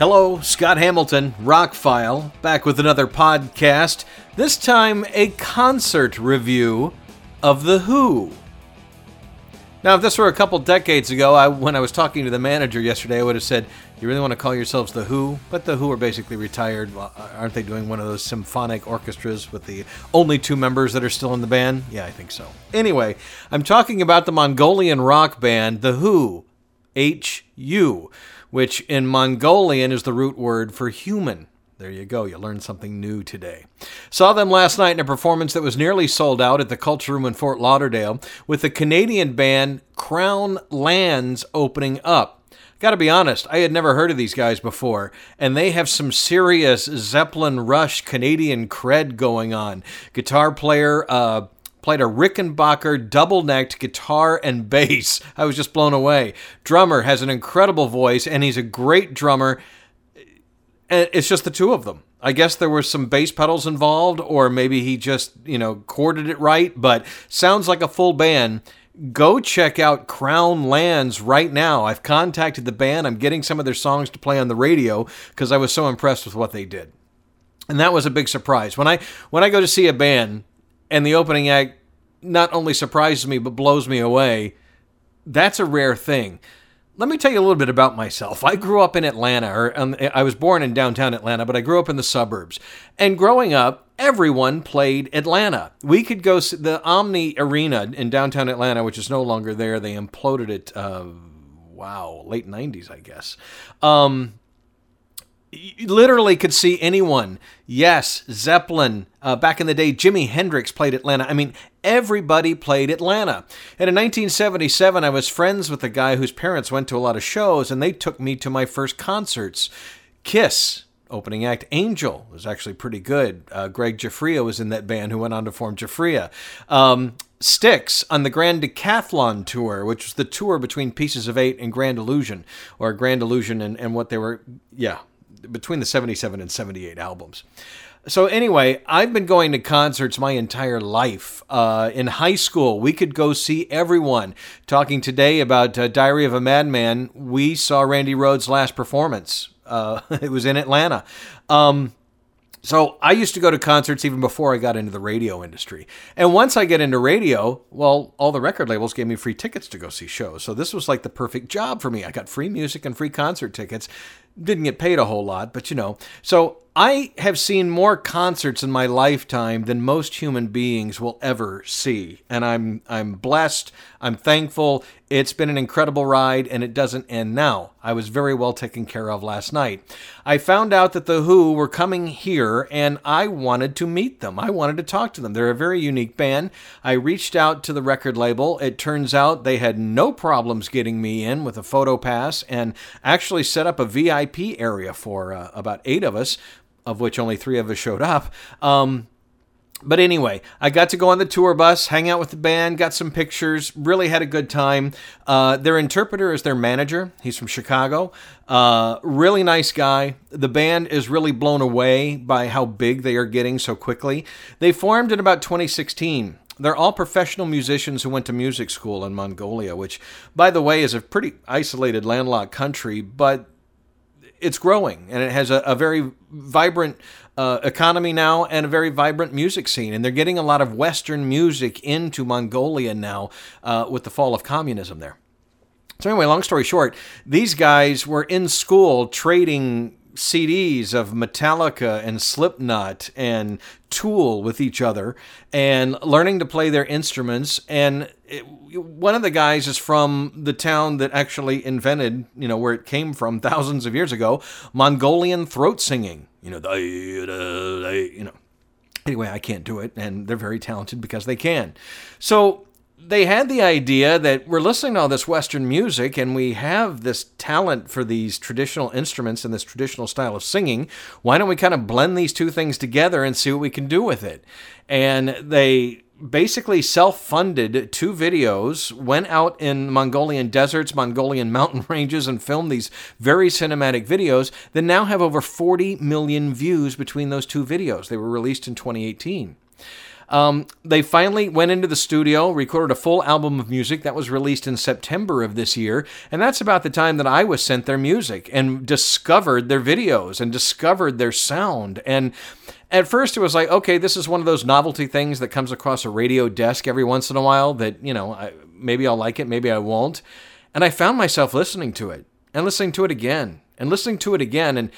Hello, Scott Hamilton, Rockfile, back with another podcast. This time, a concert review of The Who. Now, if this were a couple decades ago, I, when I was talking to the manager yesterday, I would have said, You really want to call yourselves The Who? But The Who are basically retired. Well, aren't they doing one of those symphonic orchestras with the only two members that are still in the band? Yeah, I think so. Anyway, I'm talking about the Mongolian rock band, The Who. H U which in Mongolian is the root word for human. There you go, you learned something new today. Saw them last night in a performance that was nearly sold out at the Culture Room in Fort Lauderdale with the Canadian band Crown Lands opening up. Gotta be honest, I had never heard of these guys before, and they have some serious Zeppelin Rush Canadian cred going on. Guitar player, uh, played a Rickenbacker double necked guitar and bass. I was just blown away. Drummer has an incredible voice and he's a great drummer. Eh, it's just the two of them. I guess there were some bass pedals involved, or maybe he just, you know, chorded it right, but sounds like a full band. Go check out Crown Lands right now. I've contacted the band. I'm getting some of their songs to play on the radio because I was so impressed with what they did. And that was a big surprise. When I when I go to see a band, and the opening act not only surprises me but blows me away, that's a rare thing. Let me tell you a little bit about myself. I grew up in Atlanta, or um, I was born in downtown Atlanta, but I grew up in the suburbs. And growing up, everyone played Atlanta. We could go to the Omni Arena in downtown Atlanta, which is no longer there. They imploded it. Uh, wow, late '90s, I guess. Um, literally could see anyone. Yes, Zeppelin. Uh, back in the day, Jimi Hendrix played Atlanta. I mean, everybody played Atlanta. And in 1977, I was friends with a guy whose parents went to a lot of shows, and they took me to my first concerts. Kiss, opening act Angel was actually pretty good. Uh, Greg Giuffria was in that band who went on to form Giuffria. Um, Styx on the Grand Decathlon Tour, which was the tour between Pieces of Eight and Grand Illusion, or Grand Illusion and, and what they were, yeah, between the 77 and 78 albums. So anyway, I've been going to concerts my entire life. Uh, in high school, we could go see everyone. Talking today about uh, Diary of a Madman, we saw Randy Rhoads' last performance. Uh, it was in Atlanta. Um, so I used to go to concerts even before I got into the radio industry. And once I get into radio, well, all the record labels gave me free tickets to go see shows. So this was like the perfect job for me. I got free music and free concert tickets. Didn't get paid a whole lot, but you know. So I have seen more concerts in my lifetime than most human beings will ever see, and I'm I'm blessed. I'm thankful. It's been an incredible ride, and it doesn't end now. I was very well taken care of last night. I found out that the Who were coming here, and I wanted to meet them. I wanted to talk to them. They're a very unique band. I reached out to the record label. It turns out they had no problems getting me in with a photo pass, and actually set up a VIP area for uh, about eight of us of which only three of us showed up. Um, but anyway, I got to go on the tour bus, hang out with the band, got some pictures, really had a good time. Uh, their interpreter is their manager. He's from Chicago. Uh, really nice guy. The band is really blown away by how big they are getting so quickly. They formed in about 2016. They're all professional musicians who went to music school in Mongolia, which, by the way, is a pretty isolated, landlocked country, but it's growing and it has a, a very vibrant uh, economy now and a very vibrant music scene. And they're getting a lot of Western music into Mongolia now uh, with the fall of communism there. So, anyway, long story short, these guys were in school trading CDs of Metallica and Slipknot and Tool with each other and learning to play their instruments. And it, one of the guys is from the town that actually invented, you know, where it came from thousands of years ago, Mongolian throat singing. You know, they, you know. Anyway, I can't do it, and they're very talented because they can. So they had the idea that we're listening to all this Western music and we have this talent for these traditional instruments and this traditional style of singing. Why don't we kind of blend these two things together and see what we can do with it? And they basically self funded two videos, went out in Mongolian deserts, Mongolian mountain ranges, and filmed these very cinematic videos that now have over 40 million views between those two videos. They were released in 2018. Um, they finally went into the studio, recorded a full album of music that was released in September of this year, and that's about the time that I was sent their music and discovered their videos and discovered their sound. And at first, it was like, okay, this is one of those novelty things that comes across a radio desk every once in a while that, you know, I, maybe I'll like it, maybe I won't. And I found myself listening to it and listening to it again and listening to it again. And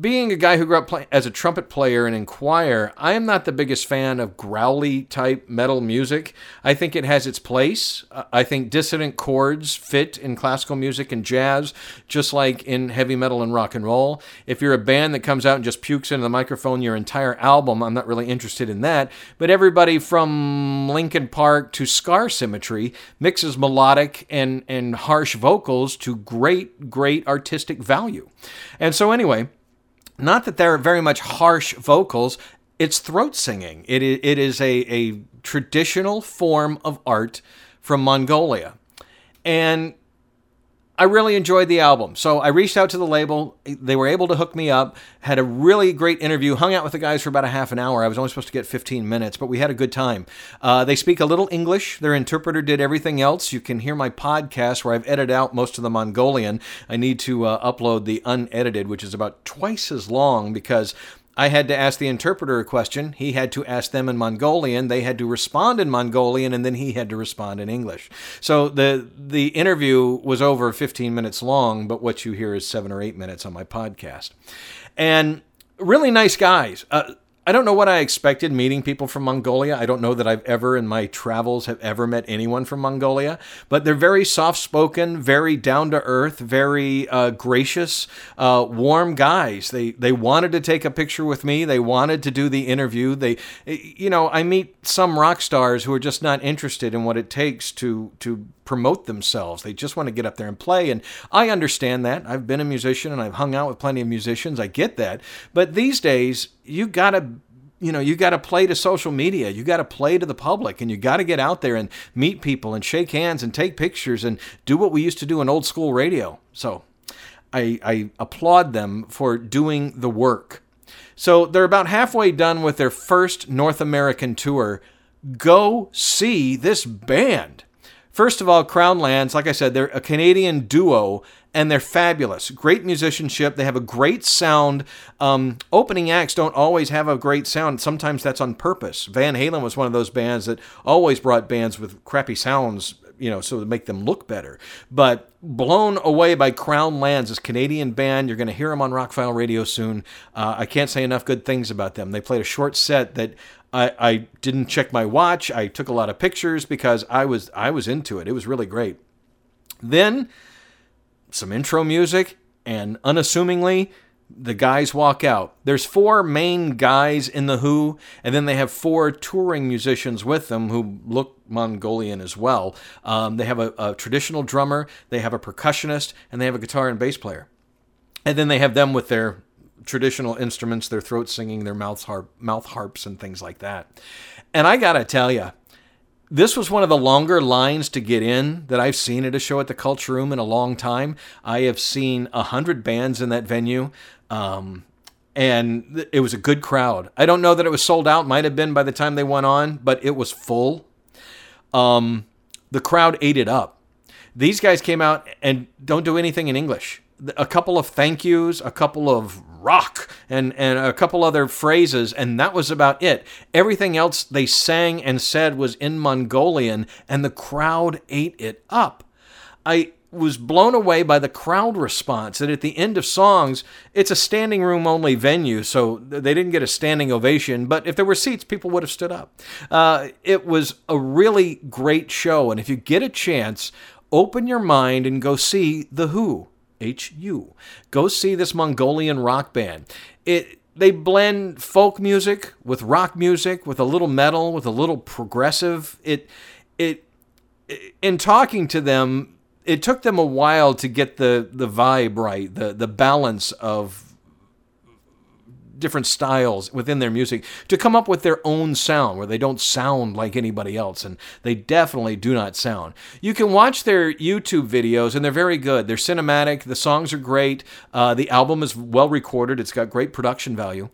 being a guy who grew up play, as a trumpet player and in choir, I am not the biggest fan of growly type metal music. I think it has its place. I think dissonant chords fit in classical music and jazz, just like in heavy metal and rock and roll. If you're a band that comes out and just pukes into the microphone your entire album, I'm not really interested in that. But everybody from Linkin Park to Scar Symmetry mixes melodic and, and harsh vocals to great, great artistic value. And so, anyway, not that they're very much harsh vocals, it's throat singing. It, it is a, a traditional form of art from Mongolia. And I really enjoyed the album. So I reached out to the label. They were able to hook me up, had a really great interview, hung out with the guys for about a half an hour. I was only supposed to get 15 minutes, but we had a good time. Uh, they speak a little English. Their interpreter did everything else. You can hear my podcast where I've edited out most of the Mongolian. I need to uh, upload the unedited, which is about twice as long because I had to ask the interpreter a question. He had to ask them in Mongolian. They had to respond in Mongolian, and then he had to respond in English. So the the interview was over 15 minutes long, but what you hear is seven or eight minutes on my podcast. And really nice guys. Uh, I don't know what I expected meeting people from Mongolia. I don't know that I've ever in my travels have ever met anyone from Mongolia, but they're very soft spoken, very down to earth, very uh, gracious, uh, warm guys. They they wanted to take a picture with me. They wanted to do the interview. They, you know, I meet some rock stars who are just not interested in what it takes to to promote themselves. They just want to get up there and play. And I understand that. I've been a musician and I've hung out with plenty of musicians. I get that. But these days, you got to you know, you got to play to social media. You got to play to the public and you got to get out there and meet people and shake hands and take pictures and do what we used to do in old school radio. So I, I applaud them for doing the work. So they're about halfway done with their first North American tour. Go see this band. First of all, Crown Lands, like I said, they're a Canadian duo and they're fabulous. Great musicianship. They have a great sound. Um, opening acts don't always have a great sound. Sometimes that's on purpose. Van Halen was one of those bands that always brought bands with crappy sounds, you know, so to make them look better. But blown away by Crown Lands, this Canadian band. You're going to hear them on Rockfile Radio soon. Uh, I can't say enough good things about them. They played a short set that I, I didn't check my watch. I took a lot of pictures because I was I was into it. It was really great. Then some intro music, and unassumingly, the guys walk out. There's four main guys in The Who, and then they have four touring musicians with them who look Mongolian as well. Um, they have a, a traditional drummer, they have a percussionist, and they have a guitar and bass player. And then they have them with their traditional instruments, their throat singing, their mouth harp, mouth harps, and things like that. And I gotta tell you, this was one of the longer lines to get in that I've seen at a show at the Culture Room in a long time. I have seen a hundred bands in that venue. Um, and it was a good crowd. I don't know that it was sold out, might have been by the time they went on, but it was full. Um, the crowd ate it up. These guys came out and don't do anything in English. A couple of thank yous, a couple of rock and, and a couple other phrases, and that was about it. Everything else they sang and said was in Mongolian, and the crowd ate it up. I was blown away by the crowd response. That at the end of songs, it's a standing room only venue, so they didn't get a standing ovation. But if there were seats, people would have stood up. Uh, it was a really great show, and if you get a chance, open your mind and go see The Who. HU. Go see this Mongolian rock band. It they blend folk music with rock music with a little metal with a little progressive. It it in talking to them, it took them a while to get the the vibe right, the the balance of different styles within their music to come up with their own sound where they don't sound like anybody else and they definitely do not sound. You can watch their YouTube videos and they're very good. They're cinematic, the songs are great, uh, the album is well recorded, it's got great production value.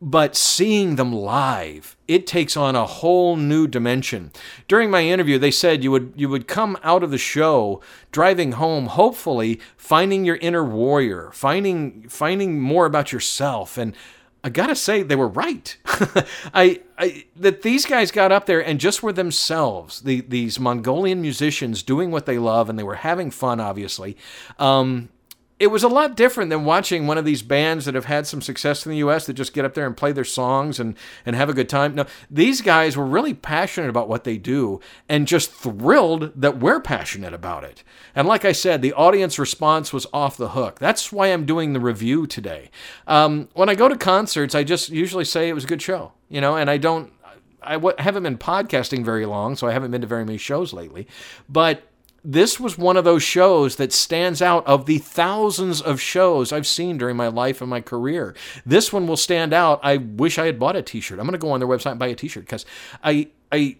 but seeing them live it takes on a whole new dimension during my interview they said you would you would come out of the show driving home hopefully finding your inner warrior finding finding more about yourself and I gotta say they were right. I, I, that these guys got up there and just were themselves. The, these Mongolian musicians doing what they love, and they were having fun. Obviously, um, it was a lot different than watching one of these bands that have had some success in the US that just get up there and play their songs and, and have a good time. No, these guys were really passionate about what they do and just thrilled that we're passionate about it. And like I said, the audience response was off the hook. That's why I'm doing the review today. Um, when I go to concerts, I just usually say it was a good show, you know, and I don't, I haven't been podcasting very long, so I haven't been to very many shows lately. But this was one of those shows that stands out of the thousands of shows I've seen during my life and my career. This one will stand out. I wish I had bought a t-shirt. I'm going to go on their website and buy a t-shirt because I I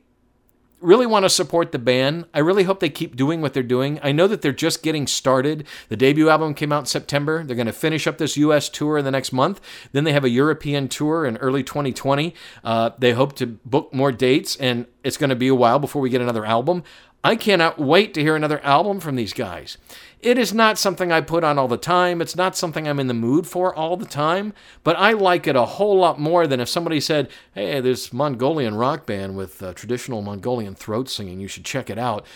really want to support the band. I really hope they keep doing what they're doing. I know that they're just getting started. The debut album came out in September. They're going to finish up this U.S. tour in the next month. Then they have a European tour in early 2020. Uh, they hope to book more dates, and it's going to be a while before we get another album. I cannot wait to hear another album from these guys. It is not something I put on all the time. It's not something I'm in the mood for all the time, but I like it a whole lot more than if somebody said, hey, there's Mongolian rock band with uh, traditional Mongolian throat singing. You should check it out.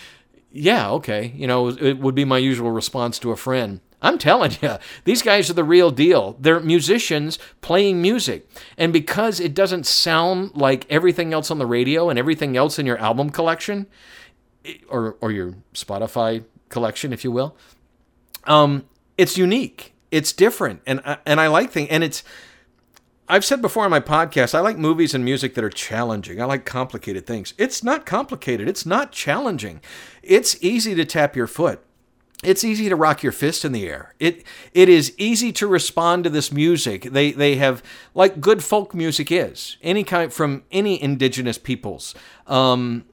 Yeah, okay. You know, it would be my usual response to a friend. I'm telling you, these guys are the real deal. They're musicians playing music. And because it doesn't sound like everything else on the radio and everything else in your album collection, or or your Spotify collection, if you will. Um, it's unique. It's different, and and I like things. And it's I've said before on my podcast, I like movies and music that are challenging. I like complicated things. It's not complicated. It's not challenging. It's easy to tap your foot. It's easy to rock your fist in the air. It it is easy to respond to this music. They they have like good folk music is any kind from any indigenous peoples. Um,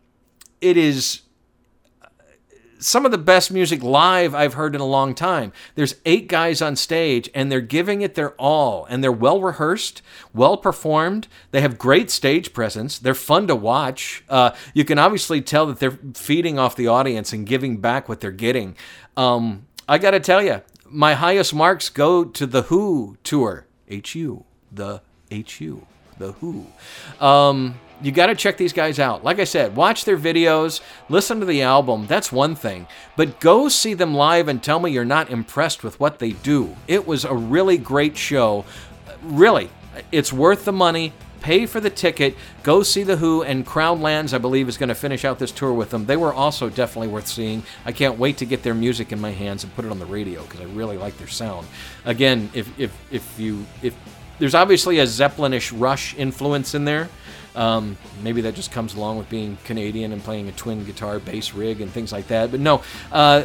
it is some of the best music live I've heard in a long time. There's eight guys on stage and they're giving it their all and they're well rehearsed, well performed. They have great stage presence. They're fun to watch. Uh, you can obviously tell that they're feeding off the audience and giving back what they're getting. Um, I got to tell you, my highest marks go to the Who tour. H U, the H U, the Who. Um, you got to check these guys out. Like I said, watch their videos, listen to the album. That's one thing. But go see them live and tell me you're not impressed with what they do. It was a really great show. Really, it's worth the money. Pay for the ticket. Go see The Who and Crown Lands, I believe, is going to finish out this tour with them. They were also definitely worth seeing. I can't wait to get their music in my hands and put it on the radio because I really like their sound. Again, if, if, if you. if There's obviously a Zeppelinish Rush influence in there. Um, maybe that just comes along with being Canadian and playing a twin guitar bass rig and things like that. But no, uh,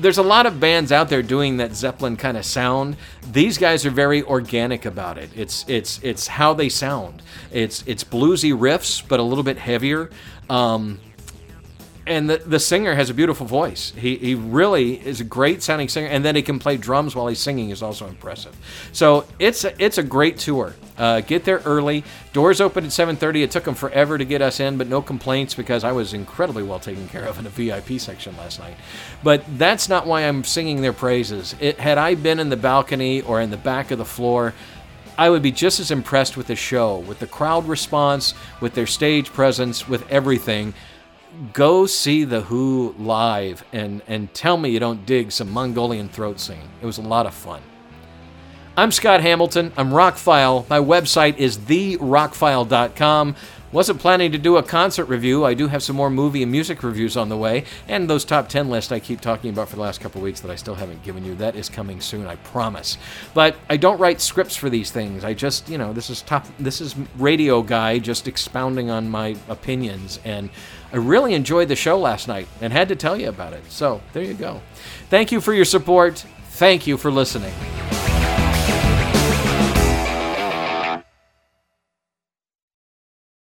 there's a lot of bands out there doing that Zeppelin kind of sound. These guys are very organic about it. It's it's it's how they sound. It's it's bluesy riffs, but a little bit heavier. Um, and the, the singer has a beautiful voice. He, he really is a great sounding singer, and then he can play drums while he's singing is also impressive. So it's a, it's a great tour. Uh, get there early. Doors open at 7:30. It took them forever to get us in, but no complaints because I was incredibly well taken care of in the VIP section last night. But that's not why I'm singing their praises. It, had I been in the balcony or in the back of the floor, I would be just as impressed with the show, with the crowd response, with their stage presence, with everything go see the Who live and and tell me you don't dig some Mongolian throat singing. It was a lot of fun. I'm Scott Hamilton. I'm Rockfile. My website is therockfile.com. Wasn't planning to do a concert review. I do have some more movie and music reviews on the way, and those top 10 lists I keep talking about for the last couple weeks that I still haven't given you. That is coming soon, I promise. But I don't write scripts for these things. I just, you know, this is top this is radio guy just expounding on my opinions and I really enjoyed the show last night and had to tell you about it. So, there you go. Thank you for your support. Thank you for listening.